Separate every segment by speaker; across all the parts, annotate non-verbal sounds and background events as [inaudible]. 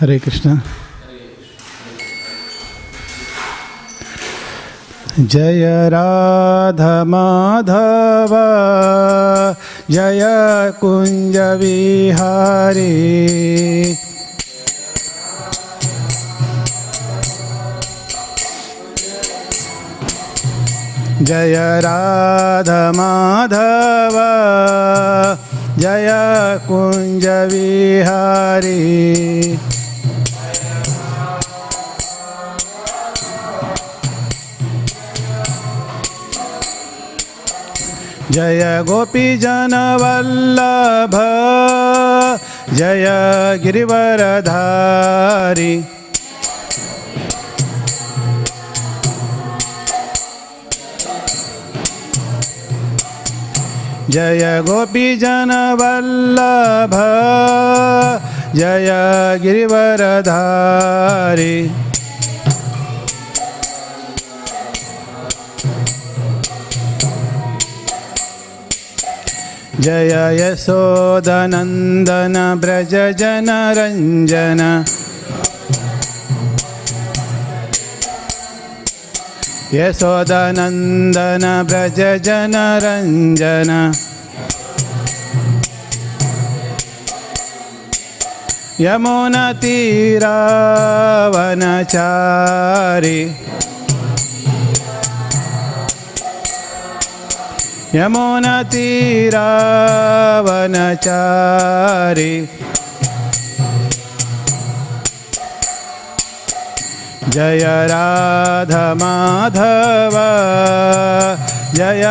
Speaker 1: हरे कृष्णा। जय राधमाधव जय कुंज विहारी। जय राधमाधव जय कुंज विहारी। जय गोपी जनवल्लभ जय गिरिवरधारी। जय गोपी जनवल्लभ जय गिरिवरधारी। जय यशोदनन्दन व्रज जनरञ्जन यशोदनन्दन व्रज जनरञ्जन यमुनतीरावनचारि यमुनतीरावनचारि। जय राधमाधव जय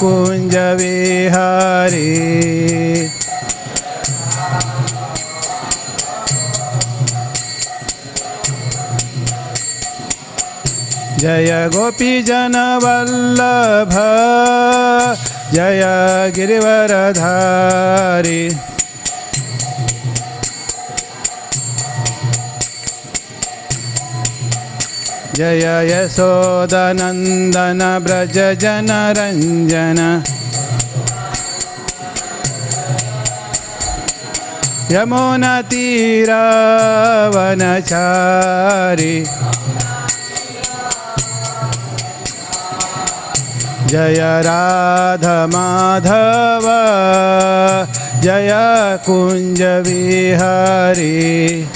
Speaker 1: कुञ्जविहारि। जय गोपीजनवल्लभ जय गिरिवरधारी। जय यशोदनन्दन व्रज जनरञ्जन यमुनतीरावनचारि जय राधमाधव जय कुंज विहारी।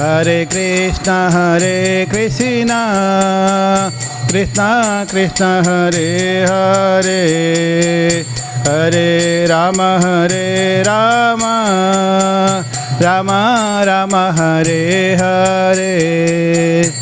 Speaker 1: हरे Krishna Hare Krishna Krishna Krishna, Hare Hare. Hare Rama Hare Ram. Rama Rama Hare Hare.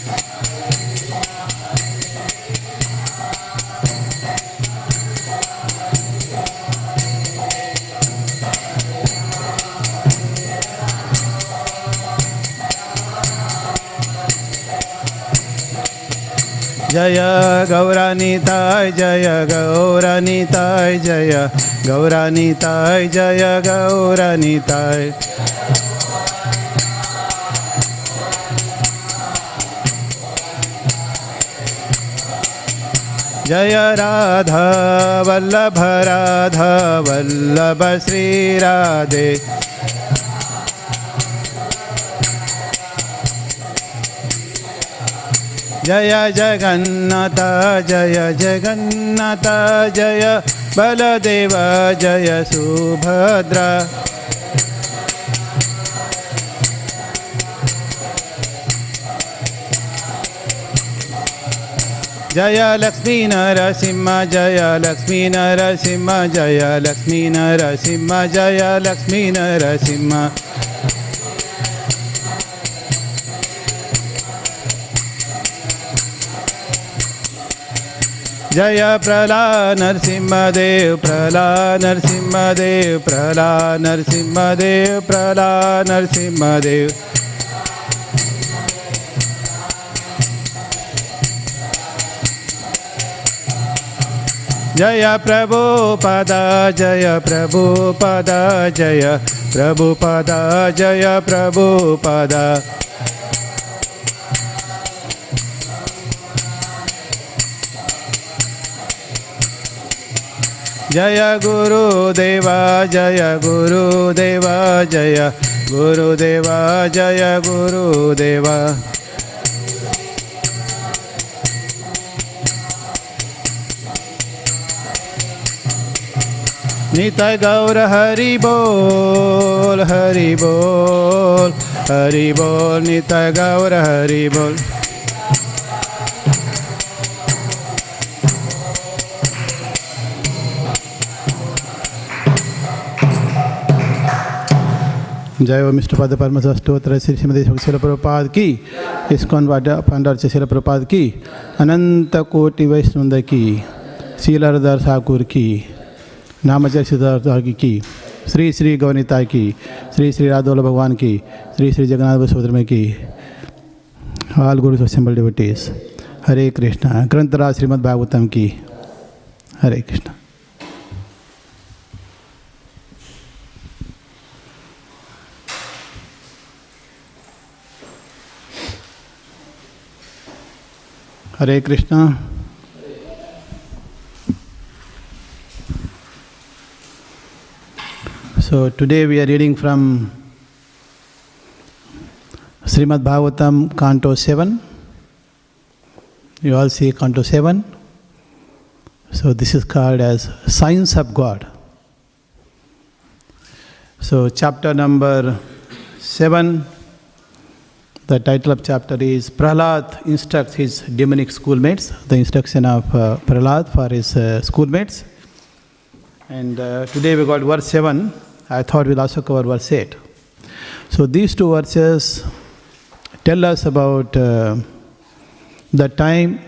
Speaker 1: जय गौरानीताय जय गौरानीताय जय गौरानीताय जय गौरानीताय जय राधा वल्लभ राधा वल्लभ श्री जय जगन्नाथ जय जगन्नाथ, जय बलदेव, जय सुभद्रा। जय लक्ष्मी नरसिंह, जय लक्ष्मी नरसिंह, जय लक्ष्मी नरसिंह, जय लक्ष्मी नरसिंह। जय प्रला नरसिंहदेव प्रला नरसिंहदेव प्रला नरसिंहदेव प्रला नरसिंहदेव। जय प्रभु पद, जय प्रभु पद, जय प्रभु पद, जय प्रभु पद। जय गुरुदेवा जय गुरुदेवा जय गुरुदेवा जय गुरुदेवा। नितय गौर हरि बोल हरि बोल हरि बोल नितय गौर हरि बोल। जय ओम इष्ट पद परम स्तोत्र श्री श्रीमती शिल प्रपाद की। इस्कॉन पंडर शिल प्रपाद की। अनंत कोटि वैष्णव की। शीलरदर ठाकुर की। नामचय सिद्धार्थ की। श्री श्री गौनिता की। श्री श्री राधोल भगवान की। श्री श्री जगन्नाथ बसोद्रम की। All guru assemble devotees Hare Krishna. ग्रंथराज Shrimad Bhagavatam की। Hare Krishna. Hare Krishna. So today we are reading from Srimad Bhagavatam canto seven you all see canto seven so this is called age science of God so chapter number seven the title of chapter is Prahlad instructs his demonic schoolmates, the instruction of uh, Prahlad for his uh, schoolmates. And uh, today we got verse 7. I thought we'll also cover verse 8. So these two verses tell us about uh, the time,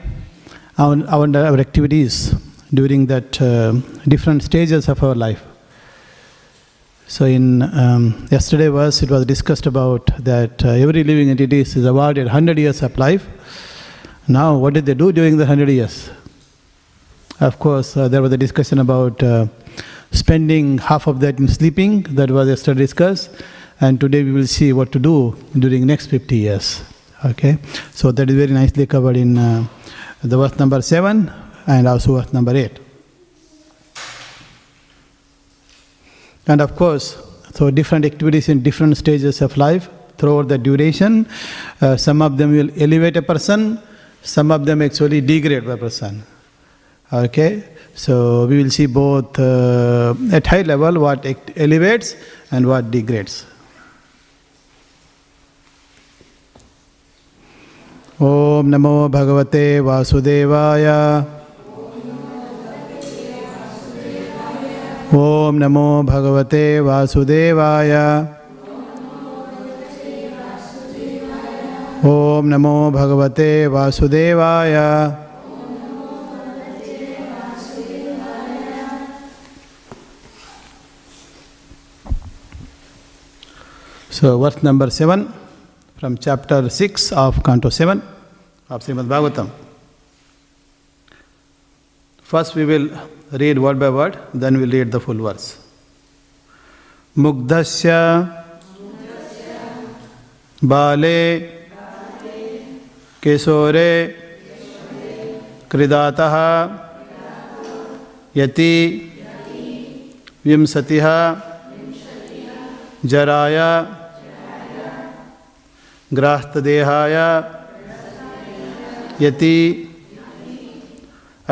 Speaker 1: our, our, activities during that uh, different stages of our life. So in um, yesterday verse, it was discussed about that uh, every living entity is awarded 100 years of life. Now, what did they do during the 100 years? Of course, uh, there was a discussion about uh, spending half of that in sleeping, that was yesterday discussed, and today we will see what to do during next 50 years. Okay, so that is very nicely covered in uh, the verse number 7 and also verse number 8. And of course, so different activities in different stages of life throughout the duration. Uh, some of them will elevate a person, some of them actually degrade a person. Okay, so we will see both uh, at high level what elevates and what degrades. ॐ नमो भगवते वासुदेवाय ओम नमो भगवते वासुदेवाय। ओम नमो भगवते वासुदेवाय। So verse number seven from chapter six of canto seven of Srimad Bhagavatam first we will read word by word, then we'll read the full verse. Bale Kesore Kridatah Yati Vimsatiha Jaraya ग्रास्तदेहाय यति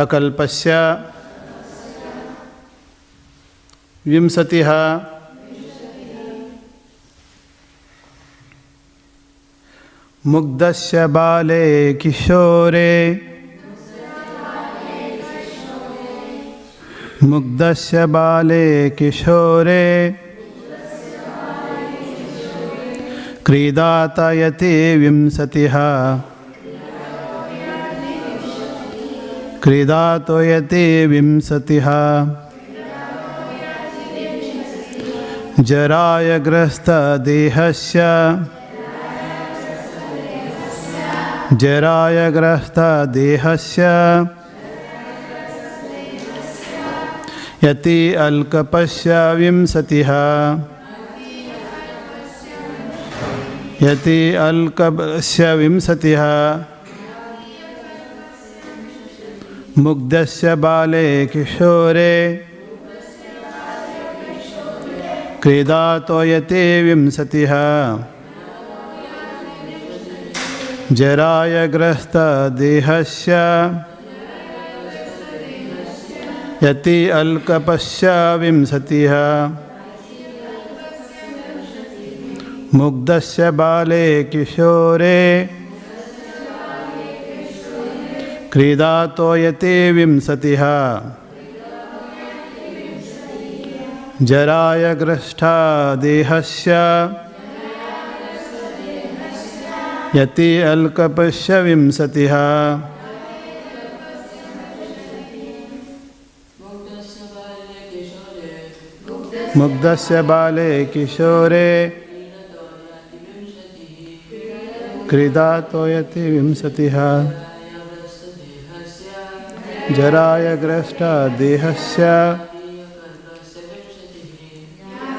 Speaker 1: अकल्पस्य विंशतिः। मुग्धस्य बाले किशोरे। मुग्धस्य बाले किशोरे। क्रीडातयति विंशतिः। क्रीडातोयति विंशतिः। जराय ग्रस्तदेहस्य जराय ग्रस्तदेहस्य यति अल्कपस्य विंशतिः यति अल्कपस्य विंशतिः मुग्धस्य बाले किशोरे। क्रीडातो यते विंशतिः। जराय ग्रस्तदेहस्य यति अल्कपस्य विंशतिः। मुग्धस्य बाले किशोरे। क्रीडातो यते विंशतिः। जराय ग्रष्टा देहस्य। यति अल्कपस्य विंशतिः। मुग्धस्य बाले किशोरे। क्रीडातो यति विंशतिः। जराय ग्रष्टा देहस्य।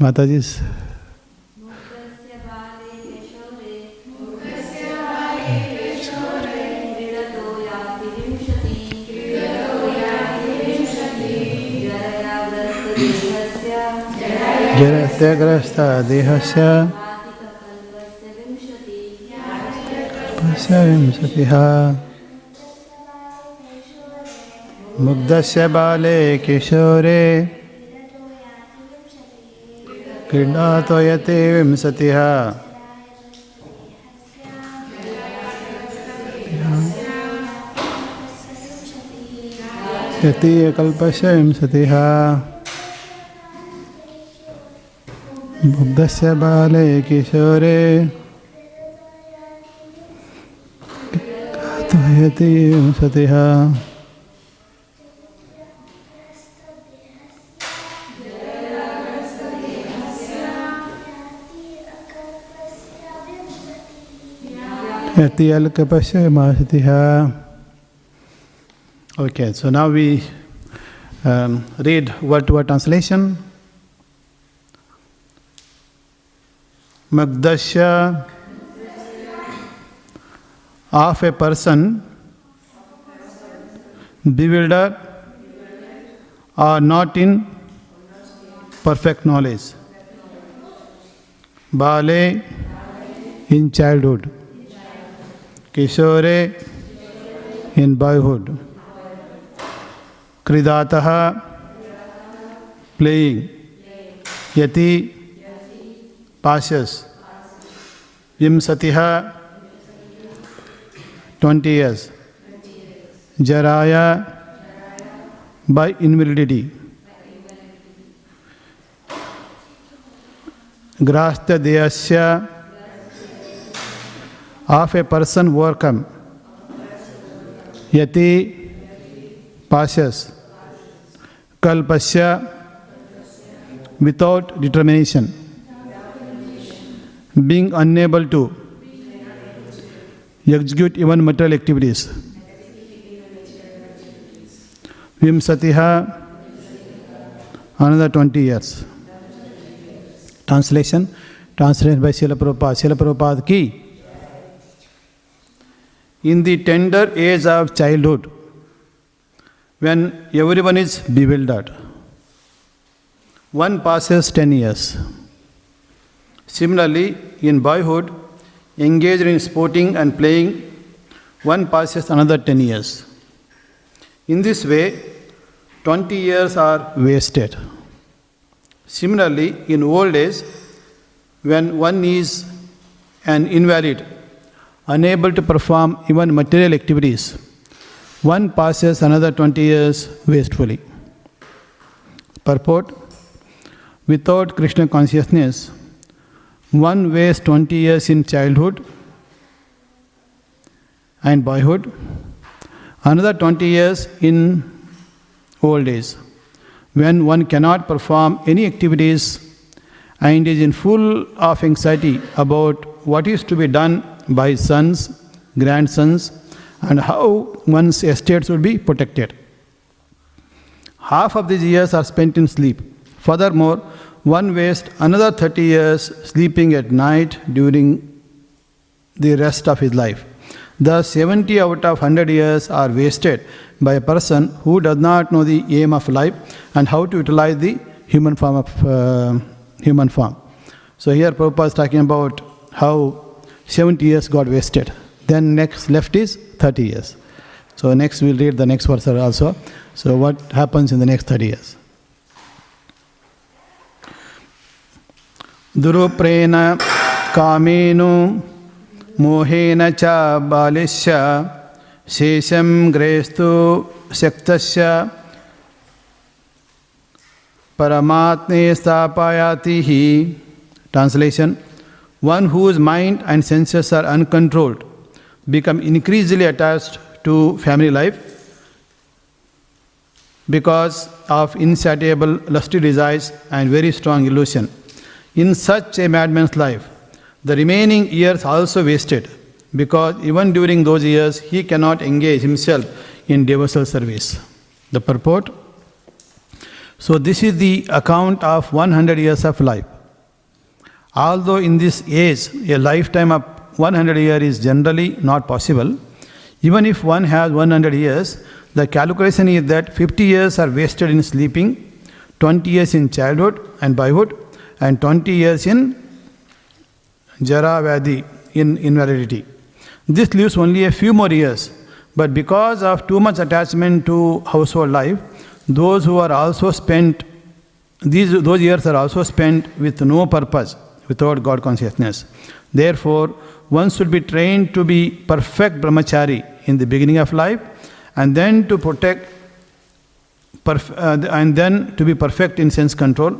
Speaker 2: माता जी
Speaker 1: जरत्यग्रस्त देहस्य बाले किशोरे क्रीडातोयते विंशतिः। तृतीयकल्पस्य विंशतिः बुद्धस्य बाले किशोरे। विंशतिः। Okay, so now we um, read word to word translation. Magdasya of a person bewildered or not in perfect knowledge. Bale in childhood. किशोरे इन बॉयहुड क्रीडात प्लेइंग यति पाशस. विंशति ट्वेंटी इयर्स जराया बाय इनविलिटी ग्रास्त देहस्या ऑफ़ ए पर्सन ओवरकम यति पाशस कल्पस्य without determination being unable to execute even material activities विंशतिह another twenty years translation translation by Srila Prabhupada Srila Prabhupada की In the tender age of childhood, when everyone is bewildered, one passes 10 years. Similarly, in boyhood, engaged in sporting and playing, one passes another 10 years. In this way, 20 years are wasted. Similarly, in old age, when one is an invalid, unable to perform even material activities, one passes another 20 years wastefully. Purport Without Krishna consciousness, one wastes 20 years in childhood and boyhood, another 20 years in old age, when one cannot perform any activities and is in full of anxiety about what is to be done by sons, grandsons, and how one's estates will be protected. Half of these years are spent in sleep. Furthermore, one wastes another 30 years sleeping at night during the rest of his life. Thus, 70 out of 100 years are wasted by a person who does not know the aim of life and how to utilize the human form of uh, human form. So here Prabhupada is talking about how 70 years got wasted. Then next left is 30 years. So next we'll read the next verse also. So what happens in the next 30 years? दुरुप्रेण कामेनु मोहेन च बालिश्य शेषं ग्रेस्तु शक्तस्य परमात्मे स्थापयाति हि Translation one whose mind and senses are uncontrolled become increasingly attached to family life because of insatiable lusty desires and very strong illusion. In such a madman's life, the remaining years also wasted because even during those years he cannot engage himself in devotional service. The purport So, this is the account of 100 years of life. Although in this age a lifetime of 100 years is generally not possible, even if one has 100 years, the calculation is that 50 years are wasted in sleeping, 20 years in childhood and boyhood, and 20 years in Jara Vyadi, in invalidity. This leaves only a few more years, but because of too much attachment to household life, those who are also spent, these, those years are also spent with no purpose, without God consciousness. Therefore, one should be trained to be perfect brahmachari in the beginning of life, and then to protect, perf- uh, and then to be perfect in sense control,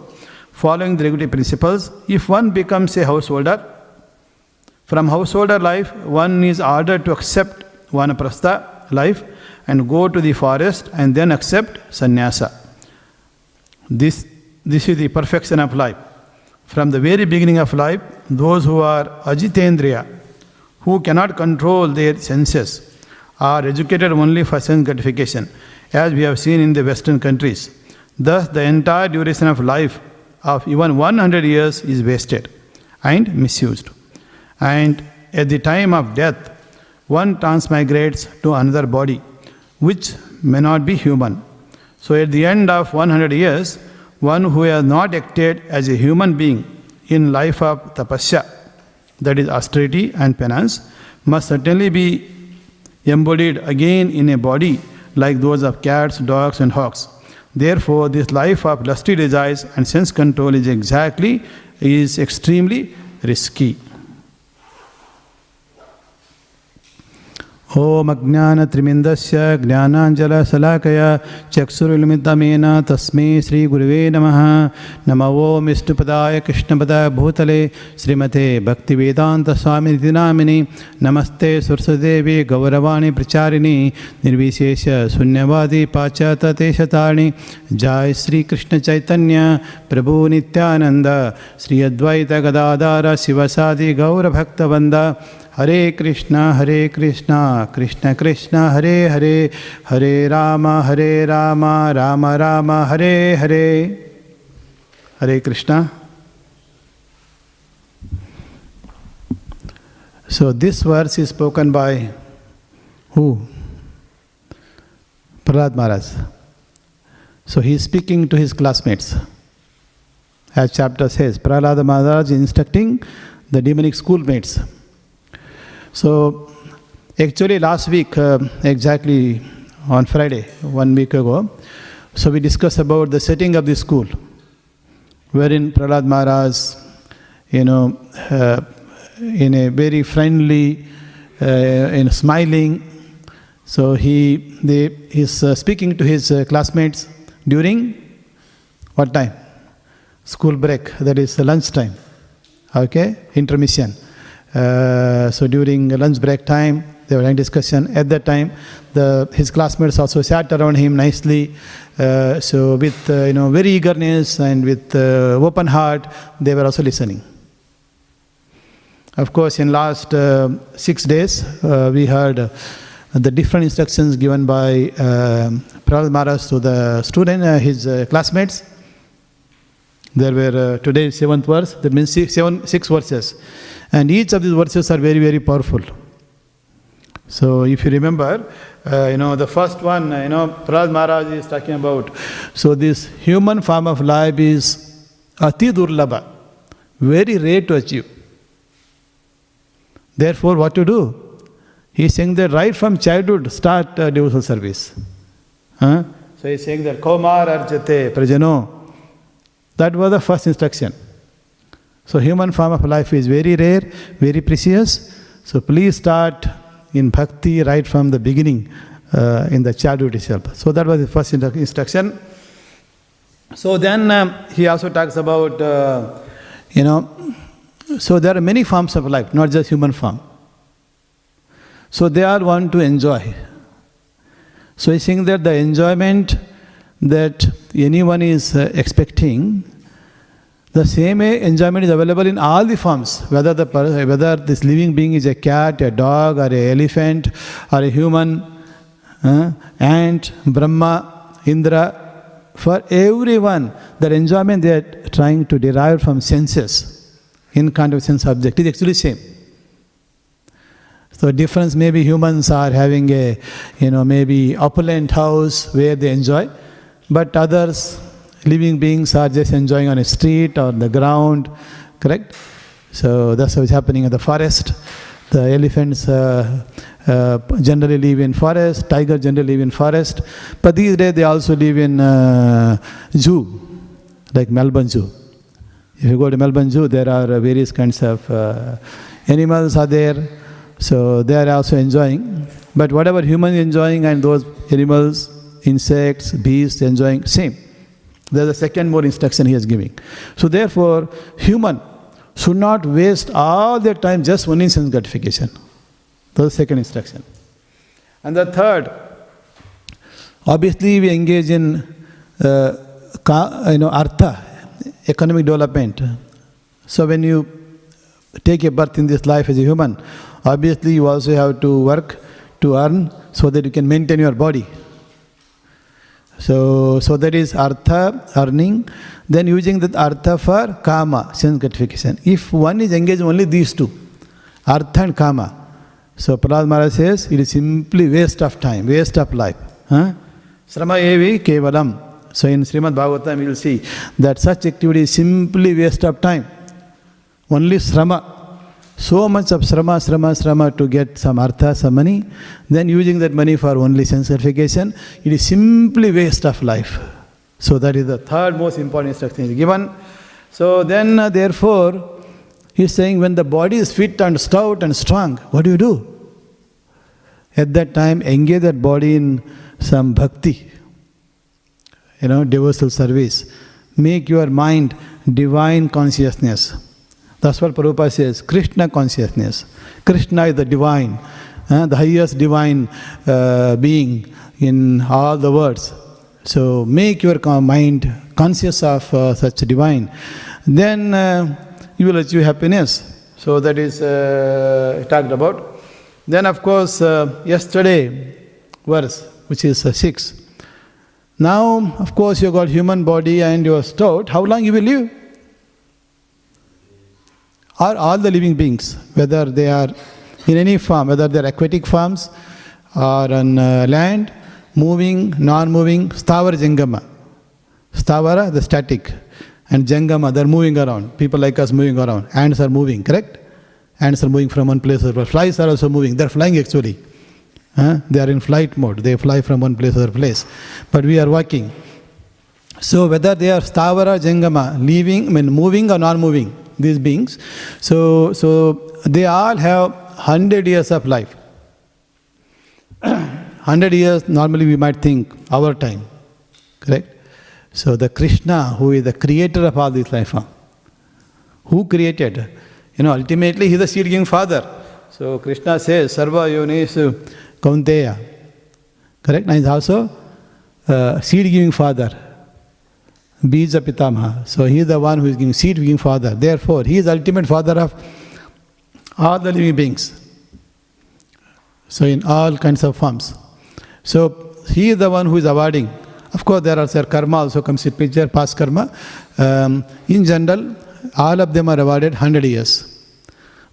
Speaker 1: following the regulative principles. If one becomes a householder, from householder life, one is ordered to accept vanaprastha life and go to the forest and then accept sannyasa. This, this is the perfection of life. From the very beginning of life, those who are ajitendriya, who cannot control their senses, are educated only for sense gratification, as we have seen in the Western countries. Thus, the entire duration of life of even 100 years is wasted and misused. And at the time of death, one transmigrates to another body, which may not be human. So, at the end of 100 years, one who has not acted as a human being in life of tapasya, that is austerity and penance, must certainly be embodied again in a body like those of cats, dogs, and hawks. Therefore, this life of lusty desires and sense control is exactly is extremely risky. ॐ अज्ञानत्रिमिन्दस्य ज्ञानाञ्जलशलाकया चक्षुरुन्मिलितमेन तस्मै श्रीगुरुवे नमः। नमो ॐ विष्णुपदाय कृष्णपदाय भूतले श्रीमते भक्तिवेदान्तस्वामिनिति नामिनि नमस्ते सुरसदेवी गौरवाणि प्रचारिणि, निर्विशेष शून्यवादी पाश्चात्यदेशतारिणि, जय Sri Krishna Chaitanya Prabhu Nityananda, Shri Advaita Gadadhar शिवसादि गौरभक्तवन्द Hare Krishna, Hare Krishna, Krishna Krishna, Hare Hare, Hare Rama, Hare Rama, Rama Rama, Hare Hare. Hare Krishna. So this verse is spoken by who? Prahlad Maharaj. So he is speaking to his classmates. As chapter says, Prahlad Maharaj is instructing the demonic schoolmates. So actually last week, uh, exactly on Friday, one week ago, so we discussed about the setting of the school, wherein Prahlad Maharaj, you know, uh, in a very friendly, uh, in smiling, so he they, is uh, speaking to his uh, classmates during what time? School break, that is lunch time. Okay, intermission. Uh, so during lunch break time, they were having discussion. At that time, the his classmates also sat around him nicely. Uh, so with uh, you know very eagerness and with uh, open heart, they were also listening. Of course, in last uh, six days, we heard the different instructions given by uh, Prahlad Maharaj to the student, his classmates. There were uh, today seventh verse. That means six, seven, six verses, and each of these verses are very very powerful. So if you remember, uh, you know the first one, uh, you know Prahlad Maharaj is talking about. So this human form of life is ati durlabha, very rare to achieve. Therefore, what to do? He is saying that right from childhood, start uh, devotional service. Huh? So he is saying that Komar Arjate Prajano. That was the first instruction. So human form of life is very rare, very precious. So please start in bhakti right from the beginning, uh, in the childhood itself. So that was the first instru- instruction. So then um, he also talks about, uh, you know, so there are many forms of life, not just human form. So they all want to enjoy. So he's saying that the enjoyment that anyone is uh, expecting, the same enjoyment is available in all the forms, whether the whether this living being is a cat, a dog, or an elephant, or a human, uh, ant, Brahma, Indra. For everyone, that enjoyment they are trying to derive from senses, in kind of sense object is actually same. So difference maybe humans are having a, you know, maybe opulent house where they enjoy, but others, living beings are just enjoying on a street or the ground, correct? So that's what's happening in the forest. The elephants uh, uh, generally live in forest, tiger generally live in forest, but these days they also live in uh, zoo, like Melbourne Zoo. If you go to Melbourne Zoo, there are various kinds of uh, animals are there. So they are also enjoying. But whatever humans enjoying and those animals, insects, beasts enjoying, same. There's a second more instruction he is giving. So therefore, human should not waste all their time just only in sense gratification. That's the second instruction. And the third, obviously we engage in uh, you know, artha, economic development. So when you take a birth in this life as a human, obviously you also have to work to earn so that you can maintain your body. So, so that is artha, earning, then using that artha for kama, sense gratification. If one is engaged only these two, artha and kama, so Prahlad Maharaj says it is simply waste of time, waste of life. Huh? Srama evi kevalam. So in Srimad Bhagavatam you will see that such activity is simply waste of time. Only srama. So much of srama, srama, srama to get some artha, some money, then using that money for only sense gratification, it is simply waste of life. So that is the third most important instruction is given. So then, uh, therefore, he is saying when the body is fit and stout and strong, what do you do? At that time, engage that body in some bhakti, you know, devotional service. Make your mind divine consciousness. That's what Prabhupada says Krishna consciousness. Krishna is the divine, uh, the highest divine uh, being in all the words. So make your mind conscious of uh, such divine. Then uh, you will achieve happiness. So that is uh, talked about. Then, of course, uh, yesterday verse, which is uh, 6. Now, of course, you got human body and you are stored. How long you will live? Are all the living beings, whether they are in any form, whether they are aquatic forms or on uh, land, moving, non-moving, stavara jangama. Stavara, the static, and jangama, they're moving around. People like us moving around. Ants are moving, correct? Ants are moving from one place to another. Flies are also moving. They're flying actually. Huh? They are in flight mode. They fly from one place to another place. But we are walking. So whether they are stavara, jangama, living, I mean moving or non-moving, these beings, so so they all have hundred years of life. [clears throat] hundred years normally we might think our time, correct? So the Krishna, who is the creator of all this life who created? You know, ultimately he is the seed-giving father. So Krishna says, Sarva Yonis Kaunteya. Correct? And he is also uh, seed-giving father. Bija Pitamaha. So he is the one who is giving seed-giving father. Therefore, he is ultimate father of all the living beings. So in all kinds of forms. So he is the one who is awarding. Of course, there are sir, karma also comes in picture, past karma. Um, in general, all of them are awarded 100 years.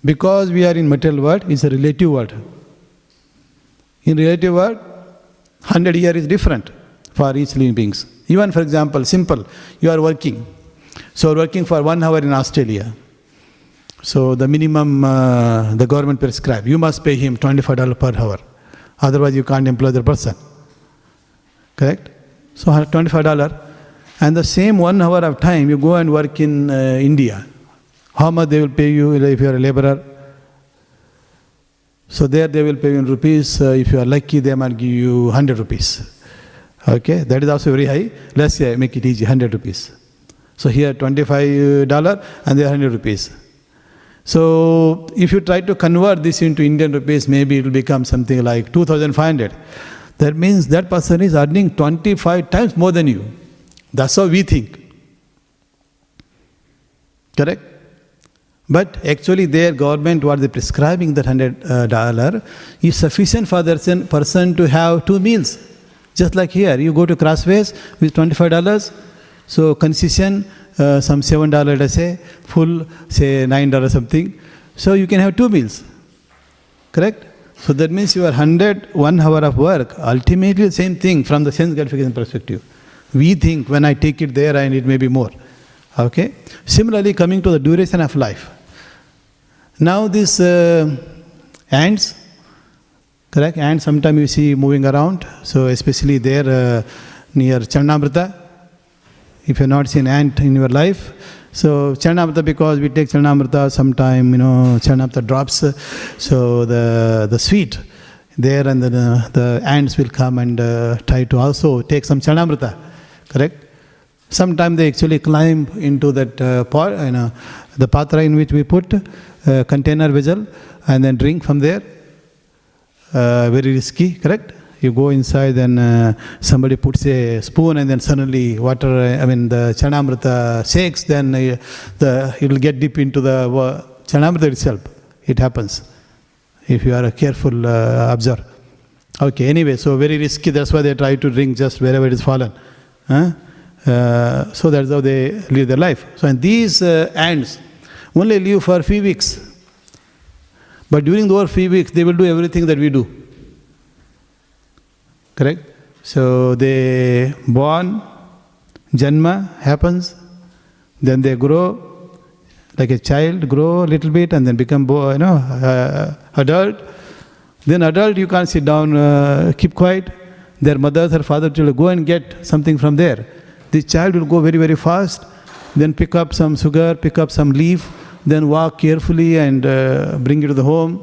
Speaker 1: Because we are in material world, it's a relative world. In relative world, 100 year is different for each living beings. Even for example, simple, you are working. So working for one hour in Australia. So the minimum uh, the government prescribe, you must pay him $25 per hour. Otherwise you can't employ the person. Correct? So $25. And the same one hour of time you go and work in uh, India. How much they will pay you if you are a laborer? So there they will pay you in rupees. Uh, if you are lucky, they might give you 100 rupees. Okay, that is also very high. Let's say make it easy, 100 rupees. So here $25 and there 100 rupees. So if you try to convert this into Indian rupees, maybe it will become something like 2,500. That means that person is earning 25 times more than you. That's how we think. Correct? But actually, their government, what they prescribing that hundred uh, dollar is sufficient for that person to have two meals. Just like here, you go to Crossways with twenty-five dollars, so concession uh, some seven dollar, let's say, full say nine dollar something. So you can have two meals. Correct? So that means you your hundred one hour of work ultimately same thing from the sense gratification perspective. We think when I take it there I need maybe more. Okay? Similarly, coming to the duration of life. Now, these uh, ants, correct? And sometimes you see moving around. So, especially there uh, near Charnamrita. If you have not seen ant in your life, so Charnamrita, because we take Charnamrita sometime, you know, Charnamrita drops. So, the, the sweet there and then uh, the ants will come and uh, try to also take some Charnamrita, correct? Sometimes they actually climb into that uh, pot, you know, the patra in which we put uh, container vessel and then drink from there. Uh, very risky, correct? You go inside, and uh, somebody puts a spoon, and then suddenly water, I mean, the chanamrita shakes, then uh, the, it will get deep into the uh, chanamrita itself. It happens if you are a careful uh, observer. Okay, anyway, so very risky, that's why they try to drink just wherever it is fallen. Huh? Uh, so that's how they live their life. So, and these uh, ants only live for a few weeks. But during those few weeks, they will do everything that we do. Correct? So they born, janma happens, then they grow like a child, grow a little bit, and then become you know uh, adult. Then adult, you can't sit down, uh, keep quiet. Their mothers or father will go and get something from there. This child will go very very fast, then pick up some sugar, pick up some leaf, then walk carefully and uh, bring it to the home.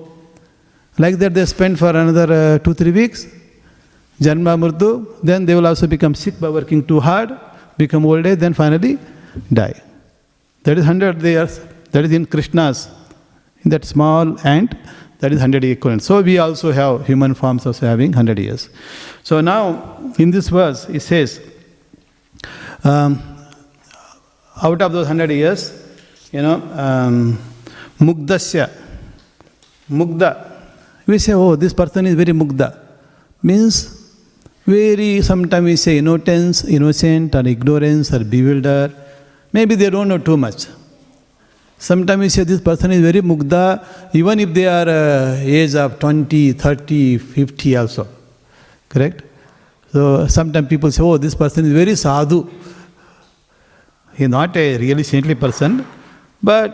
Speaker 1: Like that, they spend for another uh, two three weeks. Janma Mrityu, then they will also become sick by working too hard, become old age, then finally die. That is 100 years, that is in Krishna's, in that small ant, that is 100 equivalent. So we also have human forms also having 100 years. So now, in this verse, it says, um, out of those 100 years, you know, um. Mugda. We say, oh, this person is very mugda. Means very, sometimes we say innocence, innocent or ignorance or bewildered. Maybe they don't know too much. Sometimes we say this person is very mugda, even if they are uh, age of 20, 30, 50 also. Correct? So sometimes people say, oh, this person is very sadhu. He is not a really saintly person, but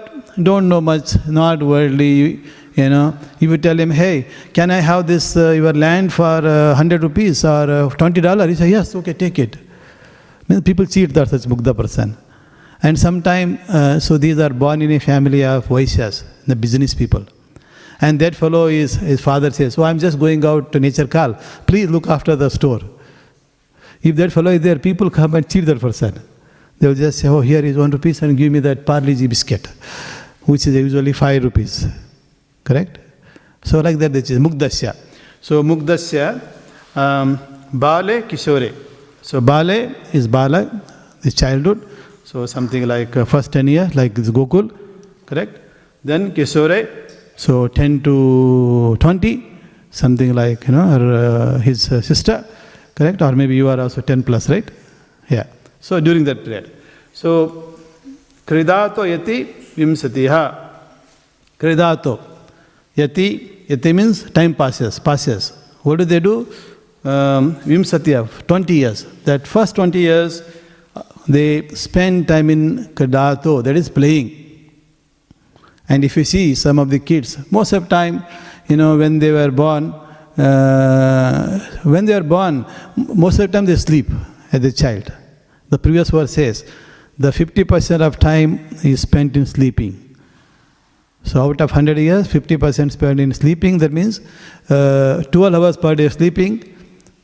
Speaker 1: don't know much, not worldly, you know. If you tell him, hey, can I have this, uh, your land for uh, 100 rupees or uh, $20? He says, yes, okay, take it. Means people cheat that such mugdha person. And sometime, uh, so these are born in a family of Vaishyas, the business people. And that fellow is, his father says, oh, I'm just going out to nature call. Please look after the store. If that fellow is there, people come and cheat that person. They will just say, oh, here is one rupees and give me that Parle-G biscuit, which is usually five rupees. Correct? So like that, this is Mugdhasya. So Mugdhasya, um, Bale Kishore. So Bale is Bala, is childhood. So something like uh, first 10 years, like this Gokul. Correct? Then Kishore, so 10 to 20, something like, you know, her, uh, his uh, sister. Correct? Or maybe you are also 10 plus, right? Yeah. So during that period. So Kridato Yati Vimsatiha. Kridato. Yati. Yati means time passes, passes. What do they do? Um, Vimsatiha, 20 years. That first 20 years, uh, they spend time in Kridato, that is playing. And if you see some of the kids, most of the time, you know, when they were born, uh, when they are born, most of the time they sleep as a child. The previous verse says, the 50% of time is spent in sleeping. So out of 100 years, 50% spent in sleeping, that means uh, 12 hours per day sleeping,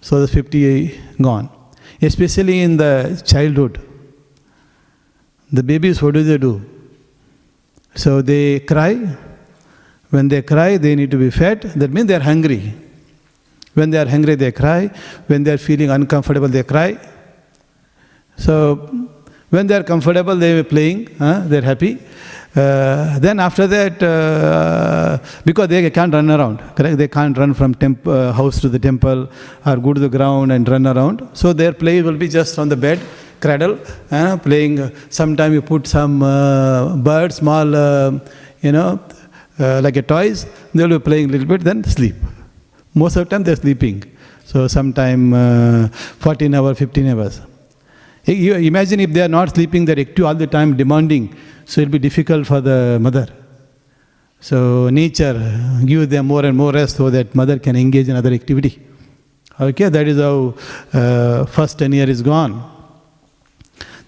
Speaker 1: so the 50 gone. Especially in the childhood. The babies, what do they do? So they cry. When they cry, they need to be fed. That means they are hungry. When they are hungry, they cry. When they are feeling uncomfortable, they cry. So when they are comfortable, they are playing. Huh? They are happy. Uh, then after that, uh, because they can't run around, correct? They can't run from temp- uh, house to the temple or go to the ground and run around. So their play will be just on the bed, cradle, uh, playing. Sometime you put some uh, bird, small, uh, you know, uh, like a toys. They will be playing a little bit, then sleep. Most of the time they're sleeping. So sometime uh, 14 hours, 15 hours. You imagine if they are not sleeping, they're active all the time, demanding. So it'll be difficult for the mother. So nature give them more and more rest so that mother can engage in other activity. Okay, that is how uh, first 10 year is gone.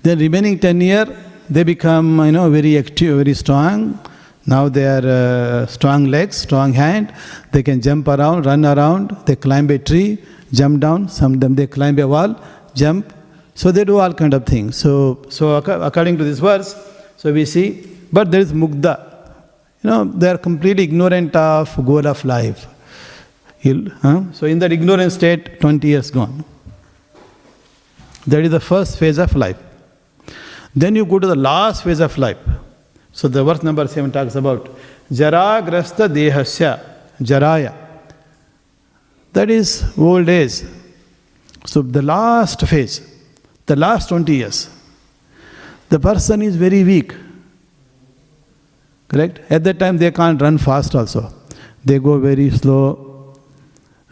Speaker 1: Then remaining 10 year, they become you know very active, very strong. Now they are uh, strong legs, strong hand. They can jump around, run around. They climb a tree, jump down. Some of them they climb a wall, jump. So they do all kind of things. So so according to this verse, so we see, but there is mugdha. You know, they are completely ignorant of goal of life. Huh? So in that ignorant state, 20 years gone. That is the first phase of life. Then you go to the last phase of life. So the verse number 7 talks about Jaragrasta Dehasya, Jaraya. That is old age. So the last phase, the last 20 years, the person is very weak. Correct? At that time they can't run fast also. They go very slow.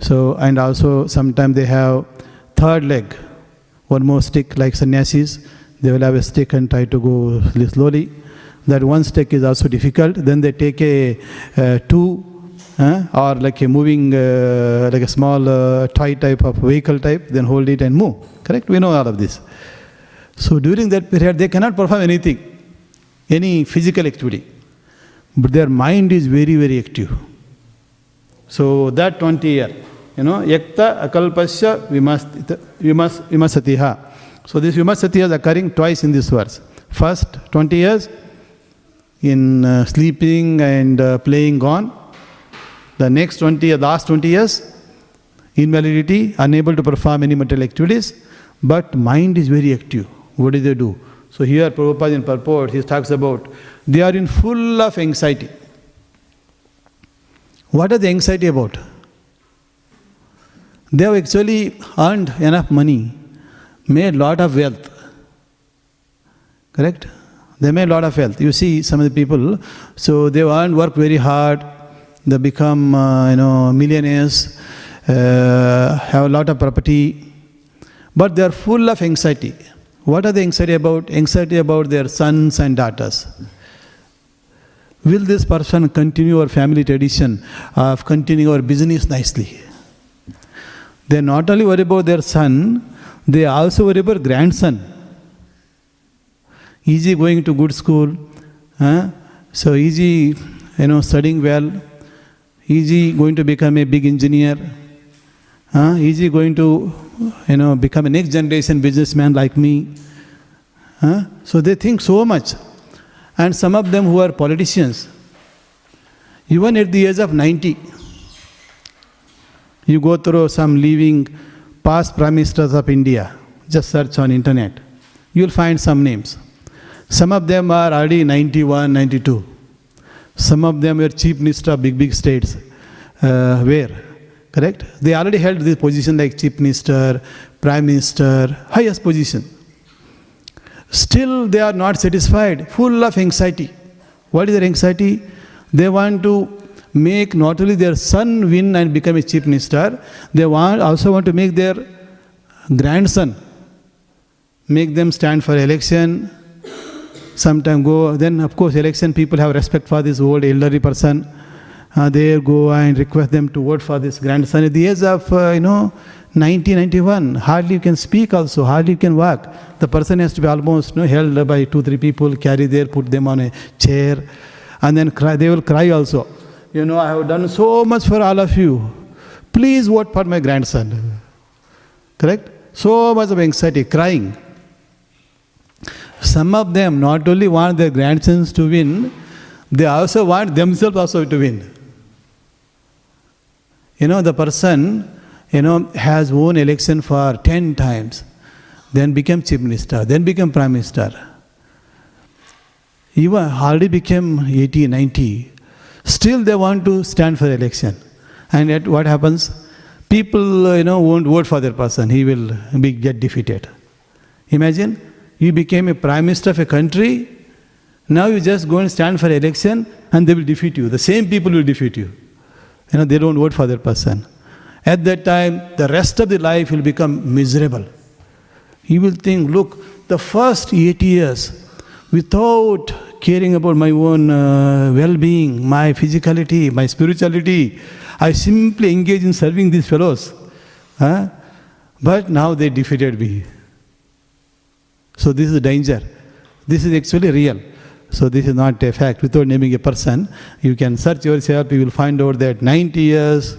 Speaker 1: So and also sometimes they have third leg, one more stick like sannyasis. They will have a stick and try to go slowly. That one stick is also difficult. Then they take a uh, two or like a moving, uh, like a small uh, toy type of vehicle type, then hold it and move. Correct? We know all of this. So during that period, they cannot perform anything, any physical activity. But their mind is very, very active. So that 20 year, you know, yakta akalpasya vimas- vimas- vimasatiha. So this vimasatiha is occurring twice in this verse. First 20 years in uh, sleeping and uh, playing gone. The next 20, last 20 years, invalidity, unable to perform any material activities, but mind is very active. What do they do? So here Prabhupada in purport, he talks about they are in full of anxiety. What are the anxiety about? They have actually earned enough money, made lot of wealth. Correct? They made lot of wealth. You see some of the people, so they earn, work very hard, they become, uh, you know, millionaires, uh, have a lot of property, but they are full of anxiety. What are the anxiety about? Anxiety about their sons and daughters. Will this person continue our family tradition of continuing our business nicely? They not only worry about their son, they also worry about grandson. Easy going to good school, huh? so easy, you know, studying well, easy going to become a big engineer, huh? easy going to, you know, become a next generation businessman like me. Huh? So they think so much. And some of them who are politicians, even at the age of 90, you go through some living past prime ministers of India, just search on internet. You'll find some names. Some of them are already 91, 92. Some of them were chief minister of big, big states. Uh, where? Correct? They already held this position like chief minister, prime minister, highest position. Still, they are not satisfied, full of anxiety. What is their anxiety? They want to make not only their son win and become a chief minister, they want, also want to make their grandson, make them stand for election, sometime go, then of course election people have respect for this old elderly person. Uh, they go and request them to vote for this grandson. At the age of, uh, you know, 90, 91, hardly you can speak also, hardly you can walk. The person has to be almost you know, held by two, three people, carry there, put them on a chair, and then cry. They will cry also. You know, I have done so much for all of you. Please vote for my grandson. Correct? So much of anxiety, crying. Some of them not only want their grandsons to win, they also want themselves also to win. You know, the person, you know, has won election for 10 times, then became chief minister, then became prime minister. Even already became 80, 90. Still they want to stand for election. And yet what happens? People, you know, won't vote for their person. He will be, get defeated. Imagine, you became a prime minister of a country, now you just go and stand for election and they will defeat you. The same people will defeat you. You know, they don't vote for their person. At that time, the rest of the life will become miserable. You will think, look, the first eight years, without caring about my own uh, well being, my physicality, my spirituality, I simply engage in serving these fellows. Huh? But now they defeated me. So this is a danger. This is actually real. So this is not a fact. Without naming a person, you can search yourself, you will find out that 90 years,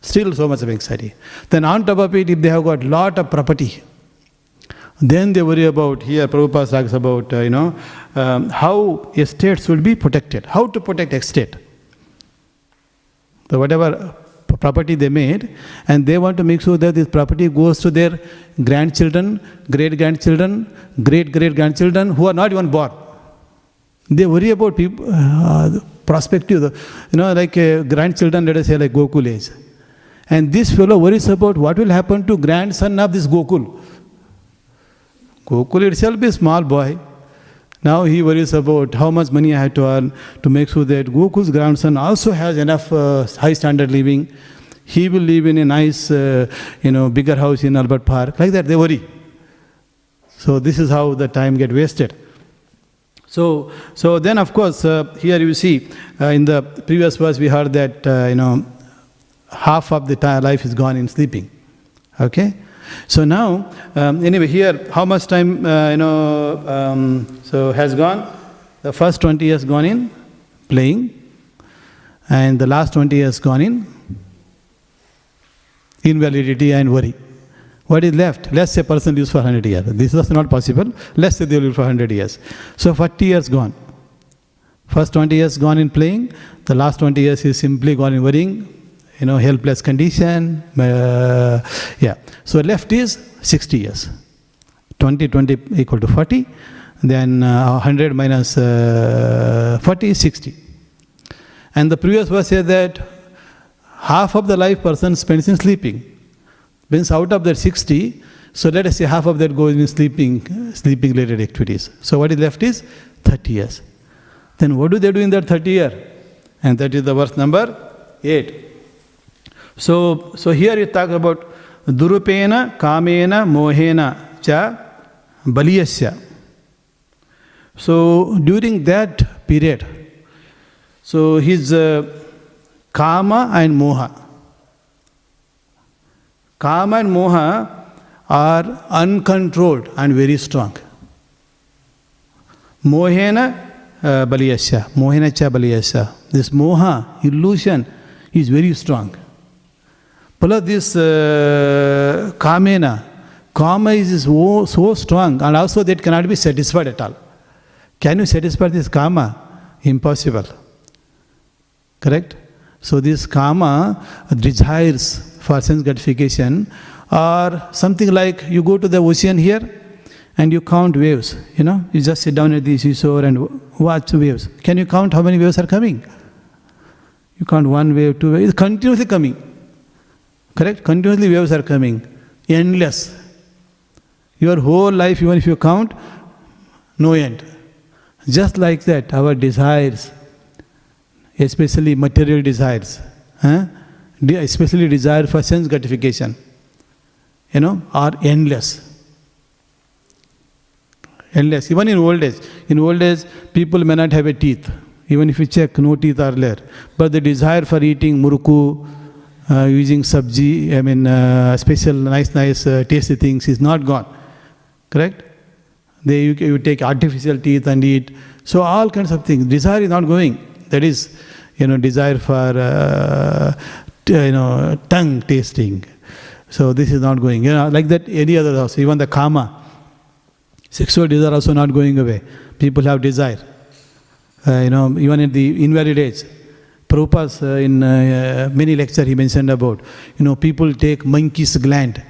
Speaker 1: still so much of anxiety. Then on top of it, if they have got lot of property, then they worry about, here Prabhupada talks about, uh, you know, um, how estates will be protected, how to protect estate. So whatever property they made, and they want to make sure that this property goes to their grandchildren, great grandchildren, great great grandchildren who are not even born. They worry about people, uh, prospective, you know, like uh, grandchildren, let us say, like Gokul age. And this fellow worries about what will happen to grandson of this Gokul. Gokul itself is small boy. Now he worries about how much money I have to earn to make sure that Gokul's grandson also has enough uh, high standard living. He will live in a nice, uh, you know, bigger house in Albert Park. Like that, they worry. So this is how the time get wasted. So, so then of course, uh, here you see, uh, in the previous verse we heard that, uh, you know, half of the time life is gone in sleeping. Okay? So now, um, anyway, here, how much time, uh, you know, um, so has gone? The first 20 years gone in playing, and the last 20 years gone in invalidity and worry. What is left? Let's say person lives for 100 years. This is not possible. Let's say they live for 100 years. So 40 years gone. First 20 years gone in playing, the last 20 years is simply gone in worrying, you know, helpless condition. Uh, yeah. So left is 60 years. 20, 20 equal to 40. Then uh, 100 minus uh, 40 is 60. And the previous verse says that half of the life person spends in sleeping. Means out of that 60, so let us say half of that goes in sleeping, sleeping related activities. So what is left is 30 years. Then what do they do in that 30 year? And that is the verse number 8. So, so here you talk about durupena, kamena, mohena cha baliyasya. So during that period, so his uh, kama and moha. Kama and moha are uncontrolled and very strong. Mohena uh, baliyasya, mohena cha baliyasya. This moha, illusion, is very strong. Plus this uh, kamena, kama is so, so strong and also that cannot be satisfied at all. Can you satisfy this kama? Impossible. Correct? So this kama desires for sense gratification or something like you go to the ocean here and you count waves. You know, you just sit down at the seashore and watch waves. Can you count how many waves are coming? You count one wave, two waves. It's continuously coming. Correct? Continuously waves are coming. Endless. Your whole life, even if you count, no end. Just like that, our desires, especially material desires, huh? de- especially desire for sense gratification, you know, are endless. Endless. Even in old age. In old age, people may not have a teeth. Even if you check, no teeth are there. But the desire for eating muruku, uh, using sabji, I mean, uh, special nice, nice, uh, tasty things is not gone. Correct? They, you, you take artificial teeth and eat. So all kinds of things. Desire is not going. That is, you know, desire for, uh, you know, tongue tasting. So this is not going. You know, like that, any other also. Even the kama. Sexual desire also not going away. People have desire. Uh, you know, even in the invalid age. Prabhupada's uh, in uh, many lecture he mentioned about, you know, people take monkey's gland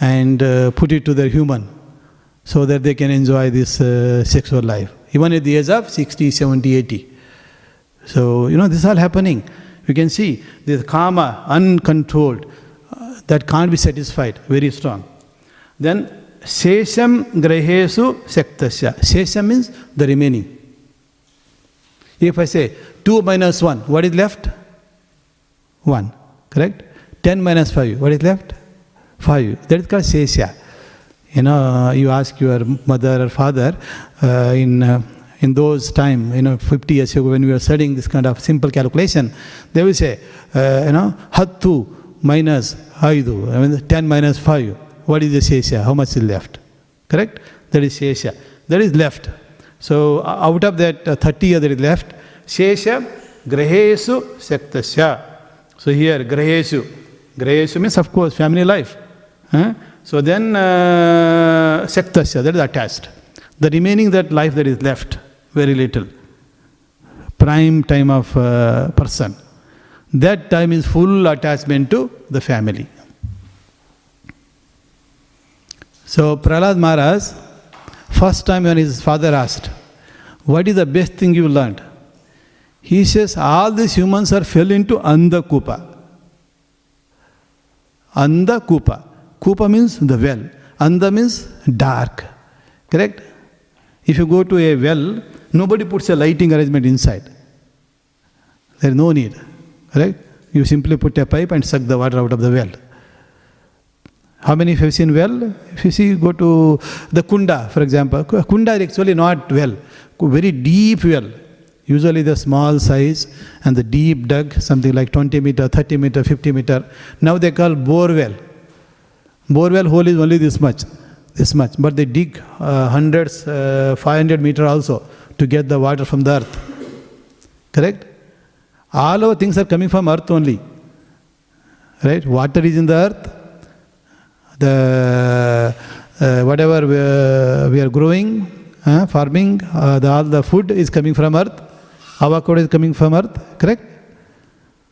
Speaker 1: and uh, put it to their human so that they can enjoy this uh, sexual life, even at the age of 60, 70, 80. So, you know, this is all happening. You can see this kama, uncontrolled, uh, that can't be satisfied, very strong. Then, Sesham Grahesu Sektasya. Sesham means the remaining. If I say 2 minus 1, what is left? 1. Correct? 10 minus 5, what is left? 5. That is called Sesha. You know, you ask your mother or father uh, in, uh, in those time, you know, 50 years ago when we were studying this kind of simple calculation, they will say, uh, you know, Hattu minus Haidu, I mean 10 minus 5. What is the Shesha? How much is left? Correct? That is Shesha. That is left. So uh, out of that uh, 30 year that is left, Shesha Grahesu Sektasya. So here, Grahesu. Grahesu means, of course, family life. Huh? So then, uh, Sektasya, that is attached. The remaining that life that is left, very little. Prime time of uh, person. That time is full attachment to the family. So Prahlad Maharaj, first time when his father asked, What is the best thing you learned? He says, All these humans are fell into Andakupa. Andakupa. Kupa means the well. Anda means dark. Correct? If you go to a well, nobody puts a lighting arrangement inside. There is no need. Correct? You simply put a pipe and suck the water out of the well. How many have seen well? If you see, go to the kunda, for example. Kunda is actually not well, very deep well. Usually the small size and the deep dug, something like 20 meter, 30 meter, 50 meter. Now they call bore well. Bore well hole is only this much, this much. But they dig uh, hundreds, uh, 500 meter also to get the water from the earth. Correct? All our things are coming from earth only. Right? Water is in the earth. The uh, whatever we are, we are growing, uh, farming, uh, the, all the food is coming from earth. Avocado is coming from earth. Correct?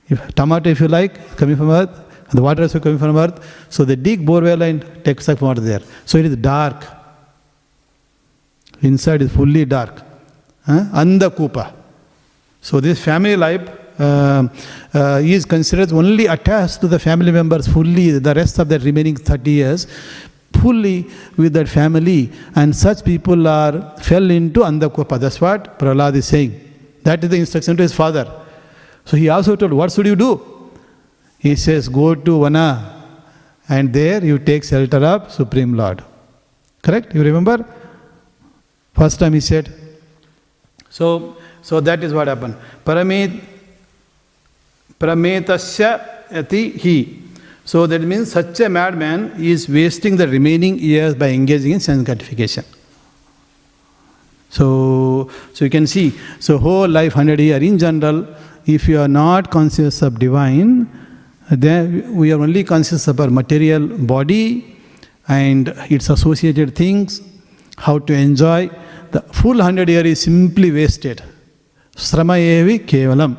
Speaker 1: If tomato, if you like, coming from earth. The water is coming from earth. So they dig borewell and take suck water there. So it is dark. Inside is fully dark. Huh? Andakupa. So this family life uh, uh, is considered only attached to the family members fully the rest of the remaining 30 years fully with that family. And such people are fell into andakupa that's what prahlad is saying. That is the instruction to his father. So he also told what should you do? He says go to vana and there you take shelter of supreme lord. Correct? You remember? First time he said so so that is what happened paramit Prametasya ati he. So that means such a madman is wasting the remaining years by engaging in sense gratification. So, so you can see, so whole life, 100 year in general, if you are not conscious of divine, then we are only conscious of our material body and its associated things, how to enjoy. The full 100 year is simply wasted. Srama evi kevalam.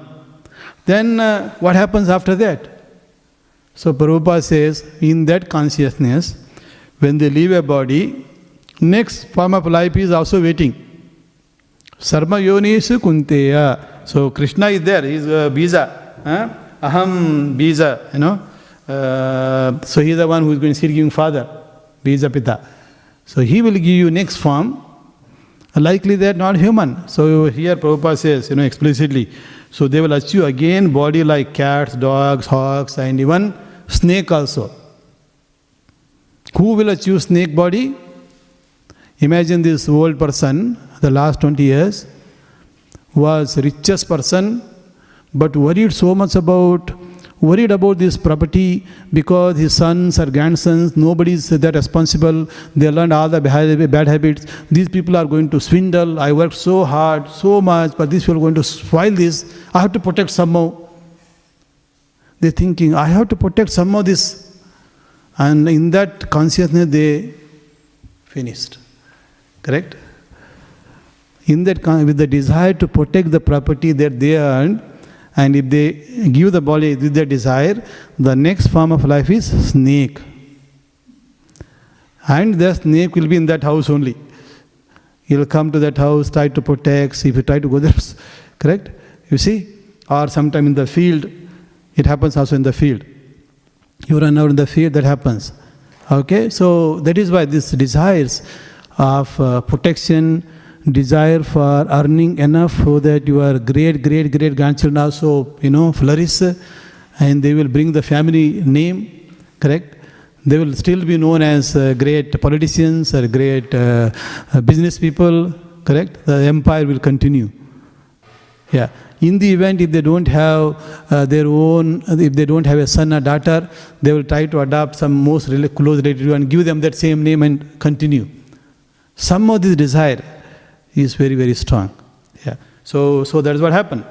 Speaker 1: Then uh, what happens after that? So Prabhupada says, in that consciousness, when they leave a body, next form of life is also waiting. Sarva yonishu kaunteya. So Krishna is there, he is uh, Bija. Huh? Aham Bija, you know. Uh, so he is the one who is going to sit giving father, Bija Pita. So he will give you next form. Likely they are not human. So here Prabhupada says, you know, explicitly. So they will achieve again body like cats, dogs, hawks, and even snake also. Who will achieve snake body? Imagine this old person, the last 20 years, was richest person, but worried so much about worried about this property because his sons or grandsons, nobody is that responsible. They learned all the bad habits. These people are going to swindle. I worked so hard, so much, but these people are going to spoil this. I have to protect somehow. They're thinking, I have to protect somehow this. And in that consciousness, they finished. Correct? In that, with the desire to protect the property that they earned, and if they give the body with their desire, the next form of life is snake. And the snake will be in that house only. He will come to that house, try to protect. If you try to go [laughs] there, correct? You see? Or sometime in the field, it happens also in the field. You run out in the field, that happens. Okay? So that is why these desires of uh, protection, desire for earning enough so that your great, great, great grandchildren also, you know, flourish and they will bring the family name, correct? They will still be known as uh, great politicians or great uh, business people, correct? The empire will continue. Yeah. In the event, if they don't have uh, their own, if they don't have a son or daughter, they will try to adopt some most close relative and give them that same name and continue. Some of this desire is very, very strong. Yeah. So, so that's what happened.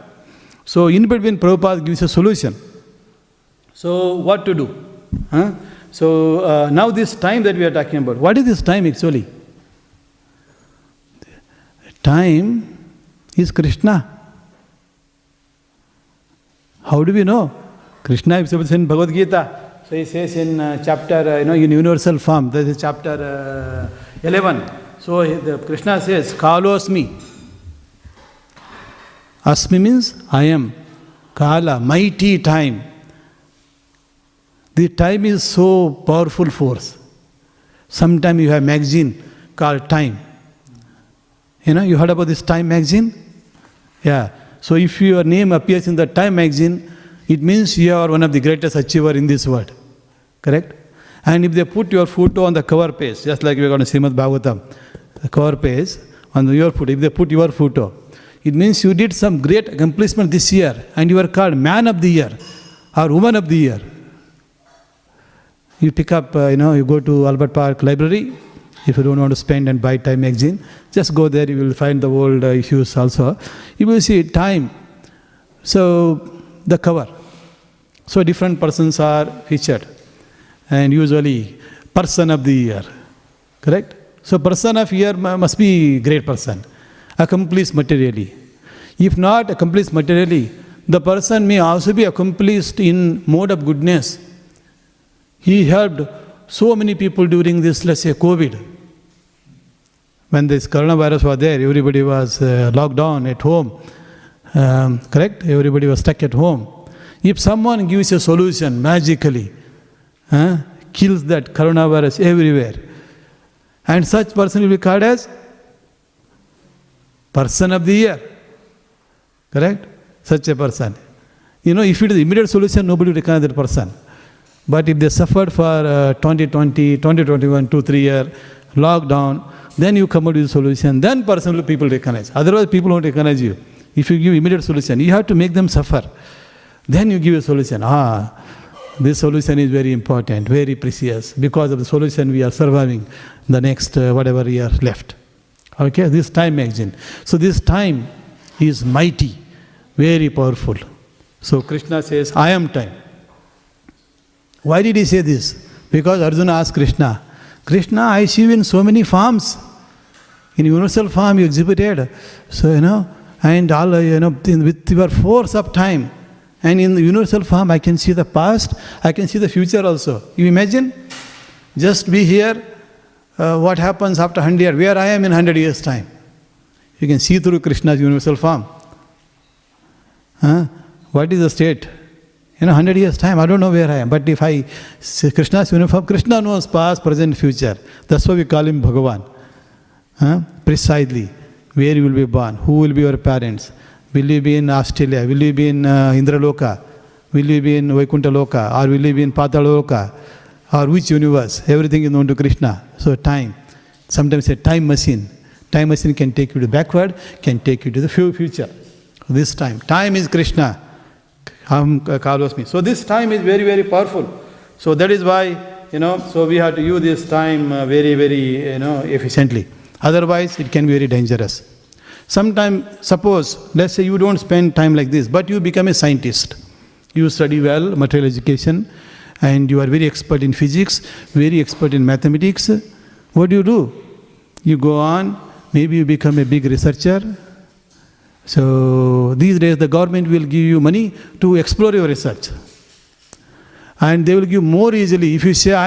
Speaker 1: So in between, Prabhupada gives a solution. So what to do? Huh? So uh, now this time that we are talking about, what is this time actually? Time is Krishna. How do we know? Krishna is in Bhagavad Gita. So he says in uh, chapter, uh, you know, in universal form, this is chapter uh, 11. So the Krishna says, Kalosmi. Asmi means I am. Kala, mighty time. The time is so powerful force. Sometime you have magazine called Time. You know, you heard about this Time magazine? Yeah. So if your name appears in the Time magazine, it means you are one of the greatest achiever in this world. Correct? And if they put your photo on the cover page, just like we're going to Srimad Bhagavatam, the page, on your photo, if they put your photo, it means you did some great accomplishment this year and you are called man of the year or woman of the year. You pick up, uh, you know, you go to Albert Park Library. If you don't want to spend and buy Time magazine, just go there. You will find the old uh, issues also. You will see Time. So the cover. So different persons are featured, and usually person of the year. Correct. So person of year must be great person, accomplished materially. If not accomplished materially, the person may also be accomplished in mode of goodness. He helped so many people during this, let's say, COVID. When this coronavirus was there, everybody was uh, locked down at home. Um, correct? Everybody was stuck at home. If someone gives a solution magically, huh, kills that coronavirus everywhere, and such person will be called as person of the year. Correct? Such a person. You know, if it is immediate solution, nobody will recognize that person. But if they suffered for uh, 2020, 2021, two, three year lockdown, then you come out with a solution, then person will people recognize. Otherwise, people won't recognize you. If you give immediate solution, you have to make them suffer. Then you give a solution. Ah, this solution is very important, very precious. Because of the solution, we are surviving the next uh, whatever year left. Okay, this time magazine. So this time is mighty, very powerful. So Krishna says, I am time. Why did he say this? Because Arjuna asked Krishna, Krishna, I see you in so many forms. In universal form you exhibited. So, you know, and all, you know, with your force of time. And in the universal form, I can see the past, I can see the future also. You imagine? Just be here, uh, what happens after 100 years, where I am in 100 years' time. You can see through Krishna's universal form. Huh? What is the state? You know, 100 years' time, I don't know where I am. But if I say Krishna's uniform, Krishna knows past, present, future. That's why we call him Bhagavan. Huh? Precisely. Where you will be born, who will be your parents, will you be in Australia, will you be in uh, Indraloka, will you be in Vaikuntha Loka, or will you be in Pataloka, or which universe? Everything is known to Krishna. So, time. Sometimes a time machine. Time machine can take you to backward, can take you to the future. This time. Time is Krishna. Me. So this time is very, very powerful. So that is why, you know, so we have to use this time uh, very, very, you know, efficiently. Otherwise, it can be very dangerous. Sometime, suppose, let's say you don't spend time like this, but you become a scientist. You study well, material education, and you are very expert in physics, very expert in mathematics. What do you do? You go on, maybe you become a big researcher, so these days the government will give you money to explore your research. And they will give more easily if you say,